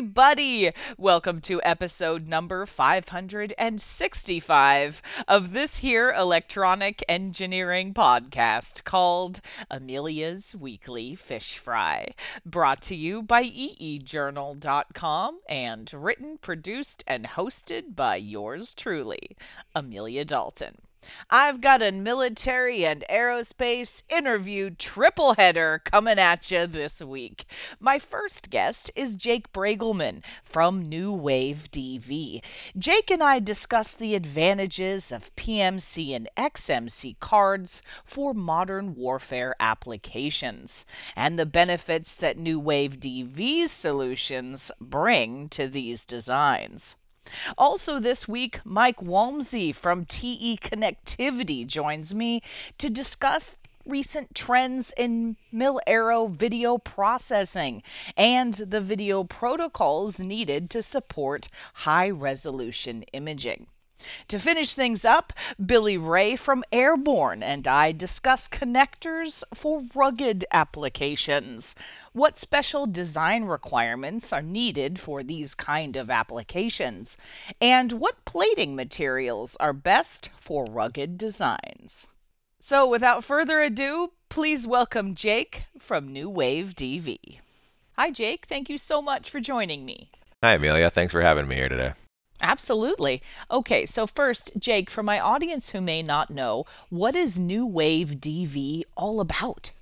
everybody. Welcome to episode number 565 of this here electronic engineering podcast called Amelia's Weekly Fish Fry, brought to you by eejournal.com and written, produced, and hosted by yours truly, Amelia Dalton. I've got a military and aerospace interview triple header coming at you this week. My first guest is Jake Braegelmann from New Wave DV. Jake and I discuss the advantages of PMC and XMC cards for modern warfare applications and the benefits that New Wave DV's solutions bring to these designs. Also, this week, Mike Walmsley from TE Connectivity joins me to discuss recent trends in mil-aero video processing and the video protocols needed to support high resolution imaging. To finish things up, Billy Rhea from Airborn and I discuss connectors for rugged applications. What special design requirements are needed for these kind of applications? And what plating materials are best for rugged designs? So, without further ado, please welcome Jake from New Wave DV. Hi, Jake. Thank you so much for joining me. Hi, Amelia. Thanks for having me here today. Absolutely. Okay, so first, Jake, for my audience who may not know, what is New Wave DV all about?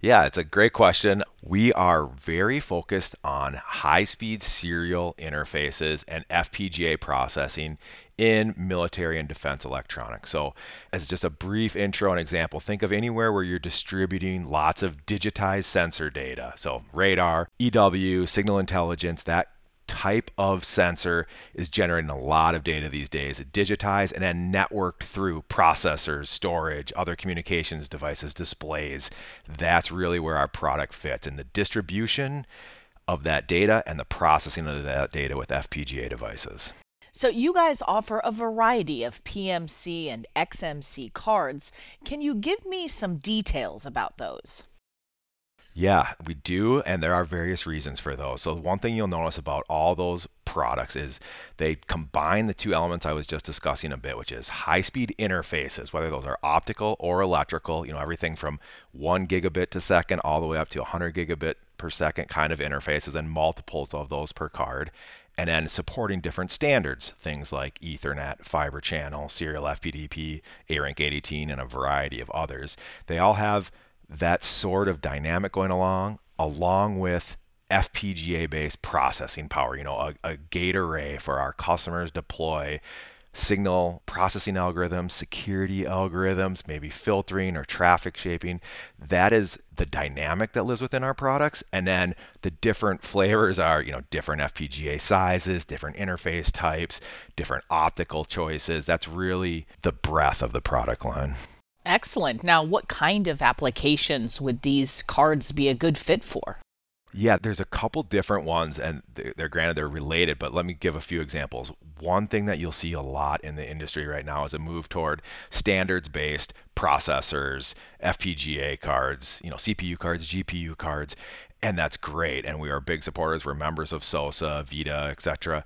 Yeah, it's a great question. We are very focused on high speed serial interfaces and FPGA processing in military and defense electronics. So, as just a brief intro and example, think of anywhere where you're distributing lots of digitized sensor data. So, radar, EW, signal intelligence, that type of sensor is generating a lot of data these days, It digitized and then networked through processors, storage, other communications devices, displays. That's really where our product fits in the distribution of that data and the processing of that data with FPGA devices. So, you guys offer a variety of PMC and XMC cards. Can you give me some details about those? Yeah, we do, and there are various reasons for those. So, one thing you'll notice about all those products is they combine the two elements I was just discussing a bit, which is high speed interfaces, whether those are optical or electrical, you know, everything from one gigabit to second all the way up to 100 gigabit per second kind of interfaces, and multiples of those per card. And then supporting different standards, things like Ethernet, Fiber Channel, Serial FPDP, ARINC 818, and a variety of others. They all have that sort of dynamic going along, along with FPGA based processing power, you know, a, a, gate array for our customers deploy signal processing algorithms, security algorithms, maybe filtering or traffic shaping. That is the dynamic that lives within our products. And then the different flavors are, you know, different FPGA sizes, different interface types, different optical choices. That's really the breadth of the product line. Excellent. Now, what kind of applications would these cards be a good fit for? Yeah, there's a couple different ones, and they're, granted they're related, but let me give a few examples. One thing that you'll see a lot in the industry right now is a move toward standards-based processors, FPGA cards, you know, CPU cards, GPU cards, and that's great. And we are big supporters. We're members of SOSA, VITA, etc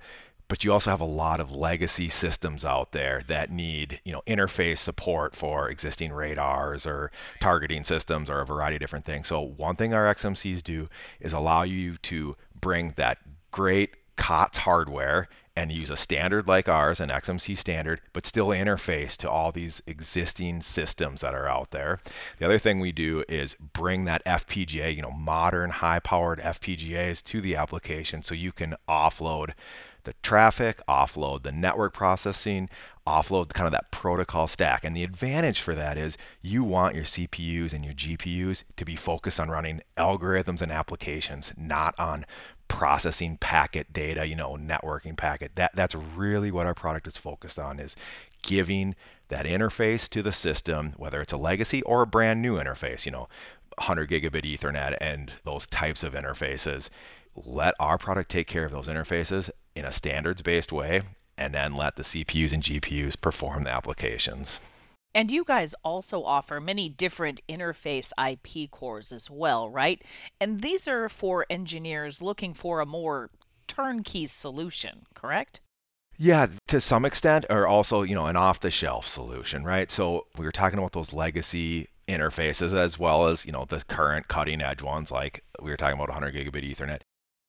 but you also have a lot of legacy systems out there that need you know interface support for existing radars or targeting systems or a variety of different things. So one thing our xmcs do is allow you to bring that great COTS hardware and use a standard like ours, an XMC standard, but still interface to all these existing systems that are out there. The other thing we do is bring that FPGA, you know, modern high powered FPGAs to the application so you can offload the traffic, offload the network processing, offload kind of that protocol stack. And the advantage for that is you want your CPUs and your GPUs to be focused on running algorithms and applications, not on processing packet data, you know, networking packet. That that's really what our product is focused on is giving that interface to the system, whether it's a legacy or a brand new interface, you know, 100 gigabit ethernet and those types of interfaces let our product take care of those interfaces in a standards based way and then let the CPUs and GPUs perform the applications. And you guys also offer many different interface IP cores as well, right? And these are for engineers looking for a more turnkey solution, correct? Yeah, to some extent, or also, you know, an off the shelf solution, right? So we were talking about those legacy interfaces as well as, you know, the current cutting edge ones like we were talking about 100 gigabit Ethernet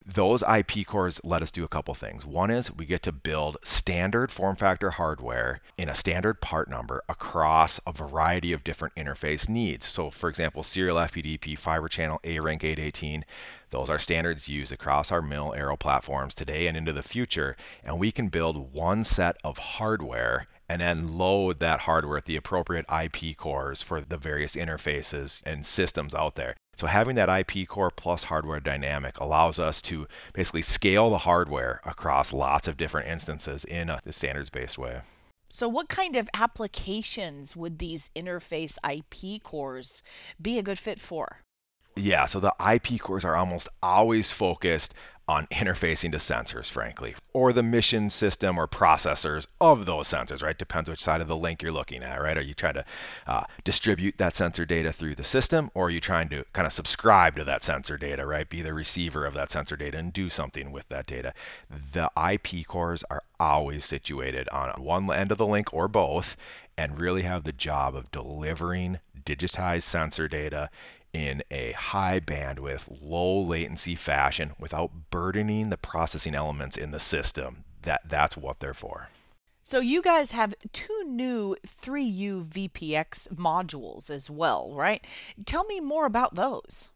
those IP cores let us do a couple things. One is we get to build standard form factor hardware in a standard part number across a variety of different interface needs. So, for example, serial FPDP, fiber channel, ARINC 818, those are standards used across our mill aero platforms today and into the future. And we can build one set of hardware and then load that hardware with the appropriate IP cores for the various interfaces and systems out there. So having that IP core plus hardware dynamic allows us to basically scale the hardware across lots of different instances in a standards-based way. So what kind of applications would these interface IP cores be a good fit for? Yeah, so the IP cores are almost always focused on interfacing to sensors, frankly, or the mission system or processors of those sensors, right? Depends which side of the link you're looking at, right? Are you trying to uh, distribute that sensor data through the system, or are you trying to kind of subscribe to that sensor data, right? Be the receiver of that sensor data and do something with that data. The IP cores are always situated on one end of the link or both and really have the job of delivering digitized sensor data in a high bandwidth, low latency fashion without burdening the processing elements in the system. That that's what they're for. So you guys have two new 3U VPX modules as well, right? Tell me more about those.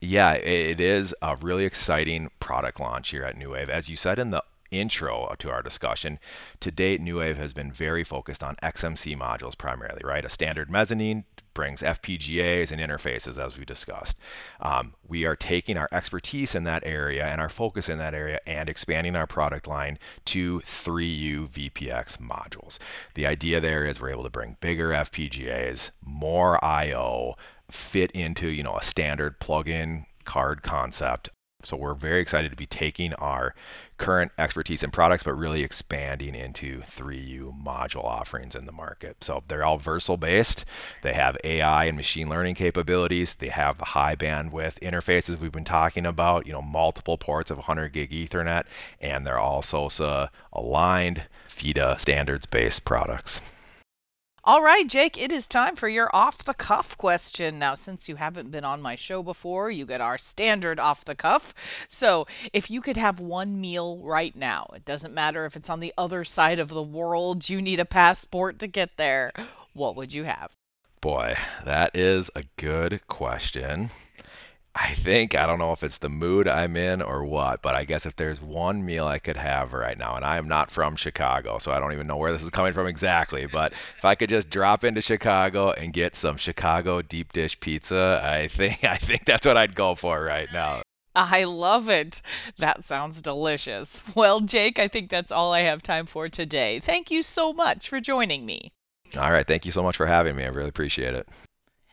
Yeah, it is a really exciting product launch here at New Wave. As you said in the intro to our discussion, to date, New Wave has been very focused on XMC modules primarily, right? A standard mezzanine brings FPGAs and interfaces, as we discussed. Um, we are taking our expertise in that area and our focus in that area and expanding our product line to 3U VPX modules. The idea there is we're able to bring bigger FPGAs, more I/O, fit into you know a standard plug-in card concept so we're very excited to be taking our current expertise in products, but really expanding into 3U module offerings in the market. So they're all Versal based. They have AI and machine learning capabilities. They have the high bandwidth interfaces we've been talking about, you know, multiple ports of 100 gig Ethernet, and they're all SOSA uh, aligned, VITA standards based products. All right, Jake, it is time for your off the cuff question. Now, since you haven't been on my show before, you get our standard off the cuff. So, if you could have one meal right now, it doesn't matter if it's on the other side of the world, you need a passport to get there, what would you have? Boy, that is a good question. I think I don't know if it's the mood I'm in or what, but I guess if there's one meal I could have right now, and I am not from Chicago, so I don't even know where this is coming from exactly, but if I could just drop into Chicago and get some Chicago deep dish pizza, I think I think that's what I'd go for right now. I love it. That sounds delicious. Well, Jake, I think that's all I have time for today. Thank you so much for joining me. All right, thank you so much for having me. I really appreciate it.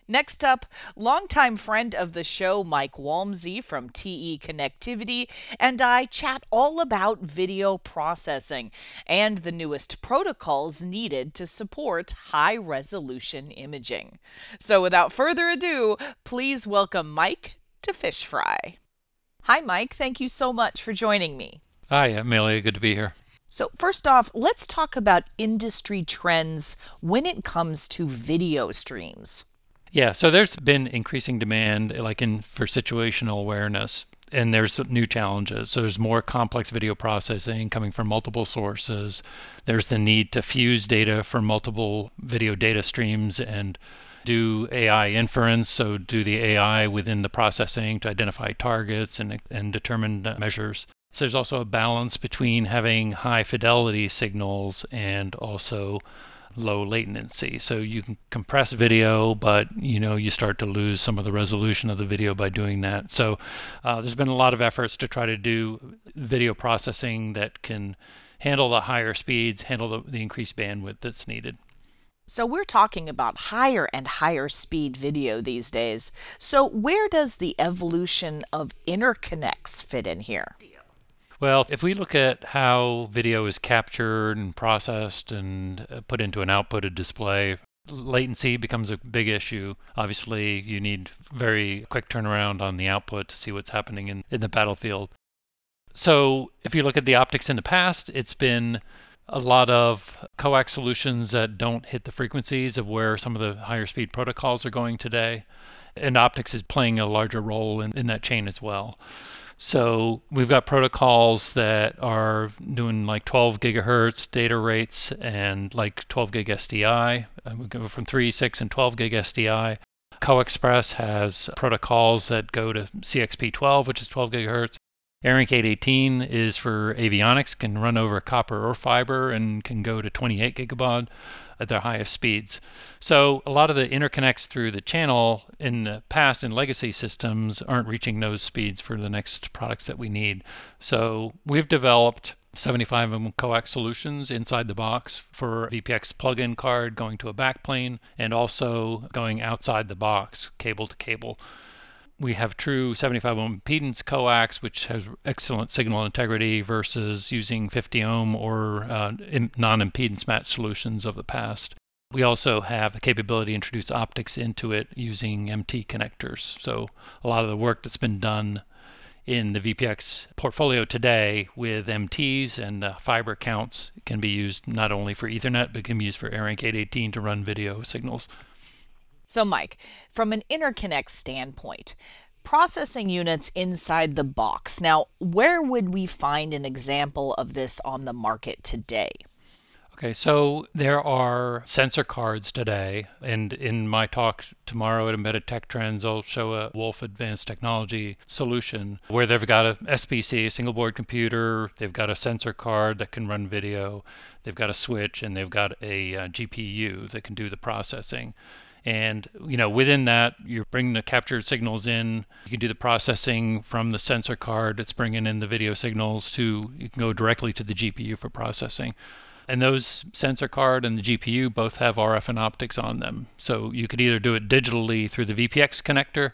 Next up, longtime friend of the show, Mike Walmsley from TE Connectivity, and I chat all about video processing and the newest protocols needed to support high resolution imaging. So, without further ado, please welcome Mike to Fish Fry. Hi, Mike. Thank you so much for joining me. Hi, Amelia. Good to be here. So, first off, let's talk about industry trends when it comes to video streams. Yeah, so there's been increasing demand, eh, like in for situational awareness, and there's new challenges. So there's more complex video processing coming from multiple sources. There's the need to fuse data from multiple video data streams and do AI inference, so do the AI within the processing to identify targets and, and determine measures. So there's also a balance between having high fidelity signals and also low latency. So you can compress video, but you know you start to lose some of the resolution of the video by doing that. So uh, there's been a lot of efforts to try to do video processing that can handle the higher speeds, handle the, the increased bandwidth that's needed. So we're talking about higher and higher speed video these days. So where does the evolution of interconnects fit in here? Well, if we look at how video is captured and processed and uh, put into an outputted display, latency becomes a big issue. Obviously, you need very quick turnaround on the output to see what's happening in, in the battlefield. So if you look at the optics in the past, it's been a lot of coax solutions that don't hit the frequencies of where some of the higher speed protocols are going today. And optics is playing a larger role in, in that chain as well. So we've got protocols that are doing like 12 gigahertz data rates and like 12 gig SDI. Uh, we go from 3, 6, and 12 gig SDI. CoaXPress has protocols that go to CXP12, which is 12 gigahertz. ARINC 818 is for avionics, can run over copper or fiber, and can go to 28 gigabaud at their highest speeds. So a lot of the interconnects through the channel in the past in legacy systems aren't reaching those speeds for the next products that we need. So we've developed 75 mm coax solutions inside the box for VPX plug-in card going to a backplane and also going outside the box cable to cable we have true 75 ohm impedance coax, which has excellent signal integrity versus using 50 ohm or uh, non impedance match solutions of the past. We also have the capability to introduce optics into it using MT connectors. So, a lot of the work that's been done in the VPX portfolio today with MTs and uh, fiber counts can be used not only for Ethernet, but can be used for ARINC 818 to run video signals. So, Mike, from an interconnect standpoint, processing units inside the box. Now, where would we find an example of this on the market today? Okay, so there are sensor cards today, and in my talk tomorrow at Embedded Tech Trends, I'll show a Wolf Advanced Technology solution where they've got a SBC, a single board computer, they've got a sensor card that can run video, they've got a switch, and they've got a, a uh, GPU that can do the processing. And you know, within that, you're bringing the captured signals in. You can do the processing from the sensor card. It's bringing in the video signals to. You can go directly to the GPU for processing. And those sensor card and the GPU both have RF and optics on them. So you could either do it digitally through the VPX connector,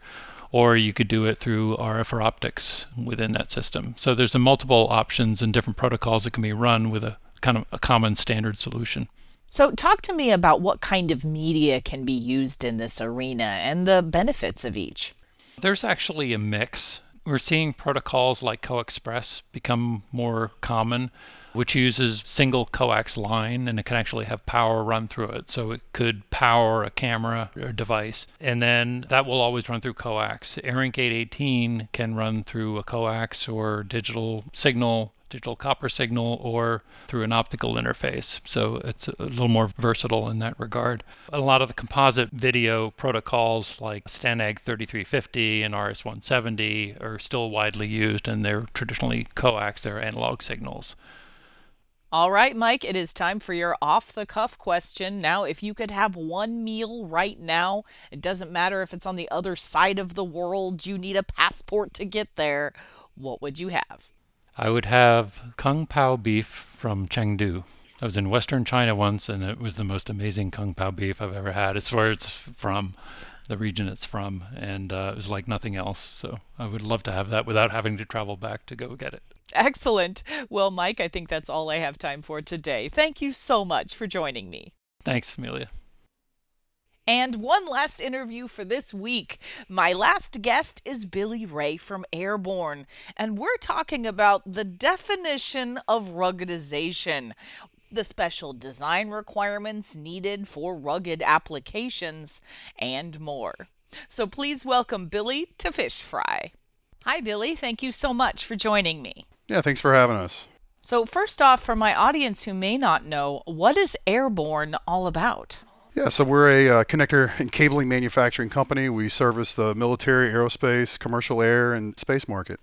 or you could do it through RF or optics within that system. So there's a multiple options and different protocols that can be run with a kind of a common standard solution. So, talk to me about what kind of media can be used in this arena and the benefits of each. There's actually a mix. We're seeing protocols like CoaXPress become more common, which uses single coax line and it can actually have power run through it. So it could power a camera or device, and then that will always run through coax. ARINC 818 can run through a coax or digital signal digital copper signal or through an optical interface. So it's a little more versatile in that regard. A lot of the composite video protocols like STANAG 3350 and RS170 are still widely used and they're traditionally coax, they're analog signals. All right, Mike, it is time for your off the cuff question. Now, if you could have one meal right now, it doesn't matter if it's on the other side of the world, you need a passport to get there, what would you have? I would have kung pao beef from Chengdu. I was in Western China once, and it was the most amazing kung pao beef I've ever had. It's where it's from, the region it's from, and uh, it was like nothing else. So I would love to have that without having to travel back to go get it. Excellent. Well, Mike, I think that's all I have time for today. Thank you so much for joining me. Thanks, Amelia. And one last interview for this week. My last guest is Billy Rhea from Airborn, and we're talking about the definition of ruggedization, the special design requirements needed for rugged applications, and more. So please welcome Billy to Fish Fry. Hi, Billy. Thank you so much for joining me. Yeah, thanks for having us. So, first off, for my audience who may not know, what is Airborn all about? Yeah, so we're a uh, connector and cabling manufacturing company. We service the military, aerospace, commercial air, and space market.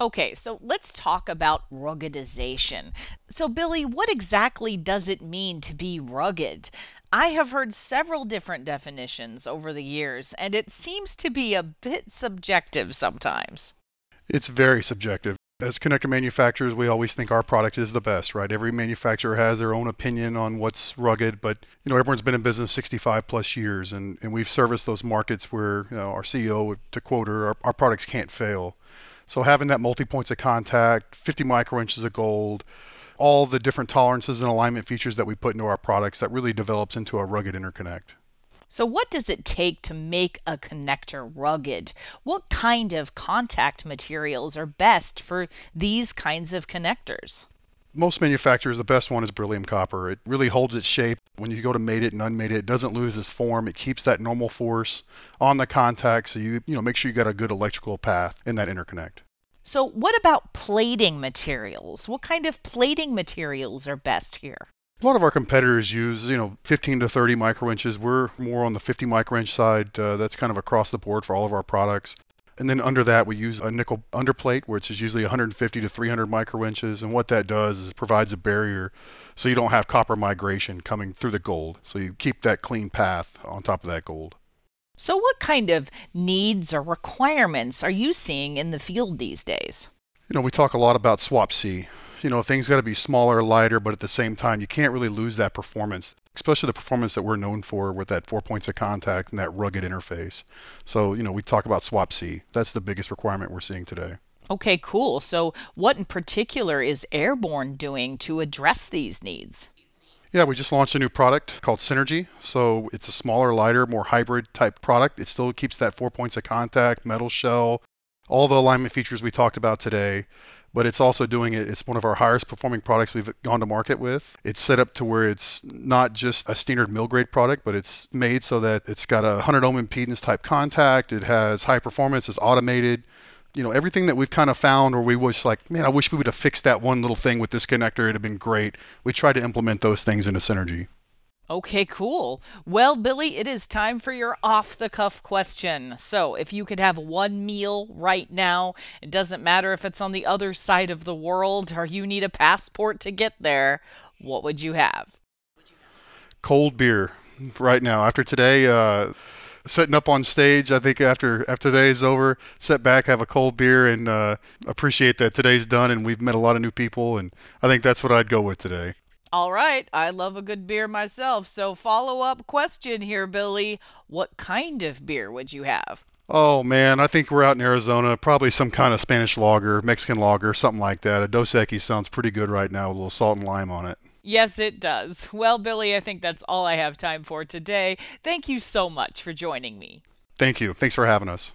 Okay, so let's talk about ruggedization. So, Billy, what exactly does it mean to be rugged? I have heard several different definitions over the years, and it seems to be a bit subjective sometimes. It's very subjective as connector manufacturers, we always think our product is the best, right? Every manufacturer has their own opinion on what's rugged, but you know, everyone's been in business 65 plus years, and, and we've serviced those markets where you know, our CEO, to quote her, our, our products can't fail. So having that multi points of contact, 50 micro inches of gold, all the different tolerances and alignment features that we put into our products, that really develops into a rugged interconnect. So, what does it take to make a connector rugged? What kind of contact materials are best for these kinds of connectors? Most manufacturers, the best one is beryllium copper. It really holds its shape. When you go to mate it and unmate it, it doesn't lose its form. It keeps that normal force on the contact, so you you know make sure you got a good electrical path in that interconnect. So, what about plating materials? What kind of plating materials are best here? A lot of our competitors use, you know, 15 to 30 microinches. We're more on the 50 microinch side. Uh, that's kind of across the board for all of our products. And then under that, we use a nickel underplate, which is usually 150 to 300 microinches. And what that does is it provides a barrier so you don't have copper migration coming through the gold. So you keep that clean path on top of that gold. So, what kind of needs or requirements are you seeing in the field these days? You know, we talk a lot about SWaP-C you know, things got to be smaller, lighter, but at the same time, you can't really lose that performance, especially the performance that we're known for with that four points of contact and that rugged interface. So, you know, we talk about SWaP-C. That's the biggest requirement we're seeing today. Okay, cool. So, what in particular is Airborn doing to address these needs? Yeah, we just launched a new product called Synergy. So it's a smaller, lighter, more hybrid type product. It still keeps that four points of contact, metal shell, all the alignment features we talked about today but it's also doing it. It's one of our highest performing products we've gone to market with. It's set up to where it's not just a standard mill grade product, but it's made so that it's got a 100 ohm impedance type contact. It has high performance. It's automated. You know, everything that we've kind of found where we was like, man, I wish we would have fixed that one little thing with this connector. It'd have been great. We tried to implement those things into Synergy. Okay, cool. Well, Billy, it is time for your off the cuff question. So, if you could have one meal right now, it doesn't matter if it's on the other side of the world or you need a passport to get there, what would you have? Cold beer right now. After today, uh, setting up on stage, I think after after today is over, sit back, have a cold beer, and uh, appreciate that today's done and we've met a lot of new people. And I think that's what I'd go with today. All right, I love a good beer myself. So, follow up question here, Billy. What kind of beer would you have? Oh man, I think we're out in Arizona. Probably some kind of Spanish lager, Mexican lager, something like that. A Dos Equis sounds pretty good right now with a little salt and lime on it. Yes, it does. Well, Billy, I think that's all I have time for today. Thank you so much for joining me. Thank you. Thanks for having us.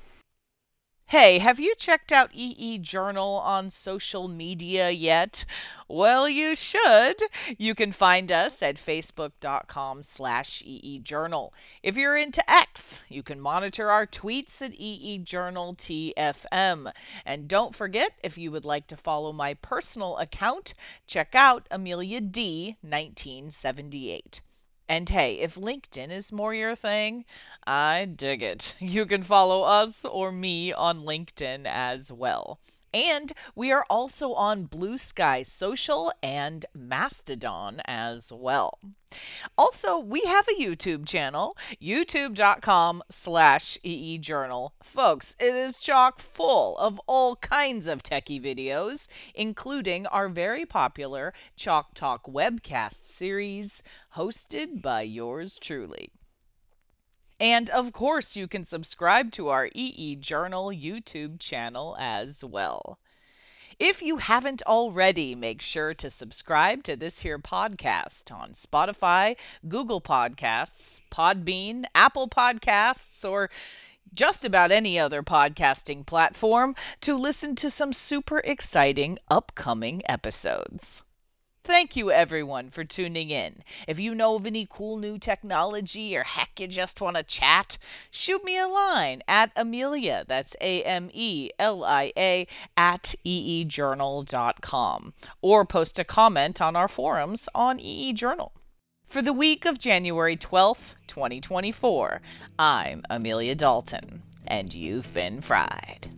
Hey, have you checked out EE Journal on social media yet? Well, you should. You can find us at facebook.com slash eejournal. If you're into X, you can monitor our tweets at eejournaltfm. And don't forget, if you would like to follow my personal account, check out Amelia D 1978. And hey, if LinkedIn is more your thing, I dig it. You can follow us or me on LinkedIn as well. And we are also on Blue Sky Social and Mastodon as well. Also, we have a YouTube channel, youtube.com slash eejournal. Folks, it is chock full of all kinds of techie videos, including our very popular Chalk Talk webcast series, hosted by yours truly. And of course, you can subscribe to our EE Journal YouTube channel as well. If you haven't already, make sure to subscribe to this here podcast on Spotify, Google Podcasts, Podbean, Apple Podcasts, or just about any other podcasting platform to listen to some super exciting upcoming episodes. Thank you, everyone, for tuning in. If you know of any cool new technology or heck, you just want to chat, shoot me a line at Amelia, that's A M E L I A, at eejournal.com, or post a comment on our forums on EE Journal. For the week of January 12th, 2024, I'm Amelia Dalton, and you've been fried.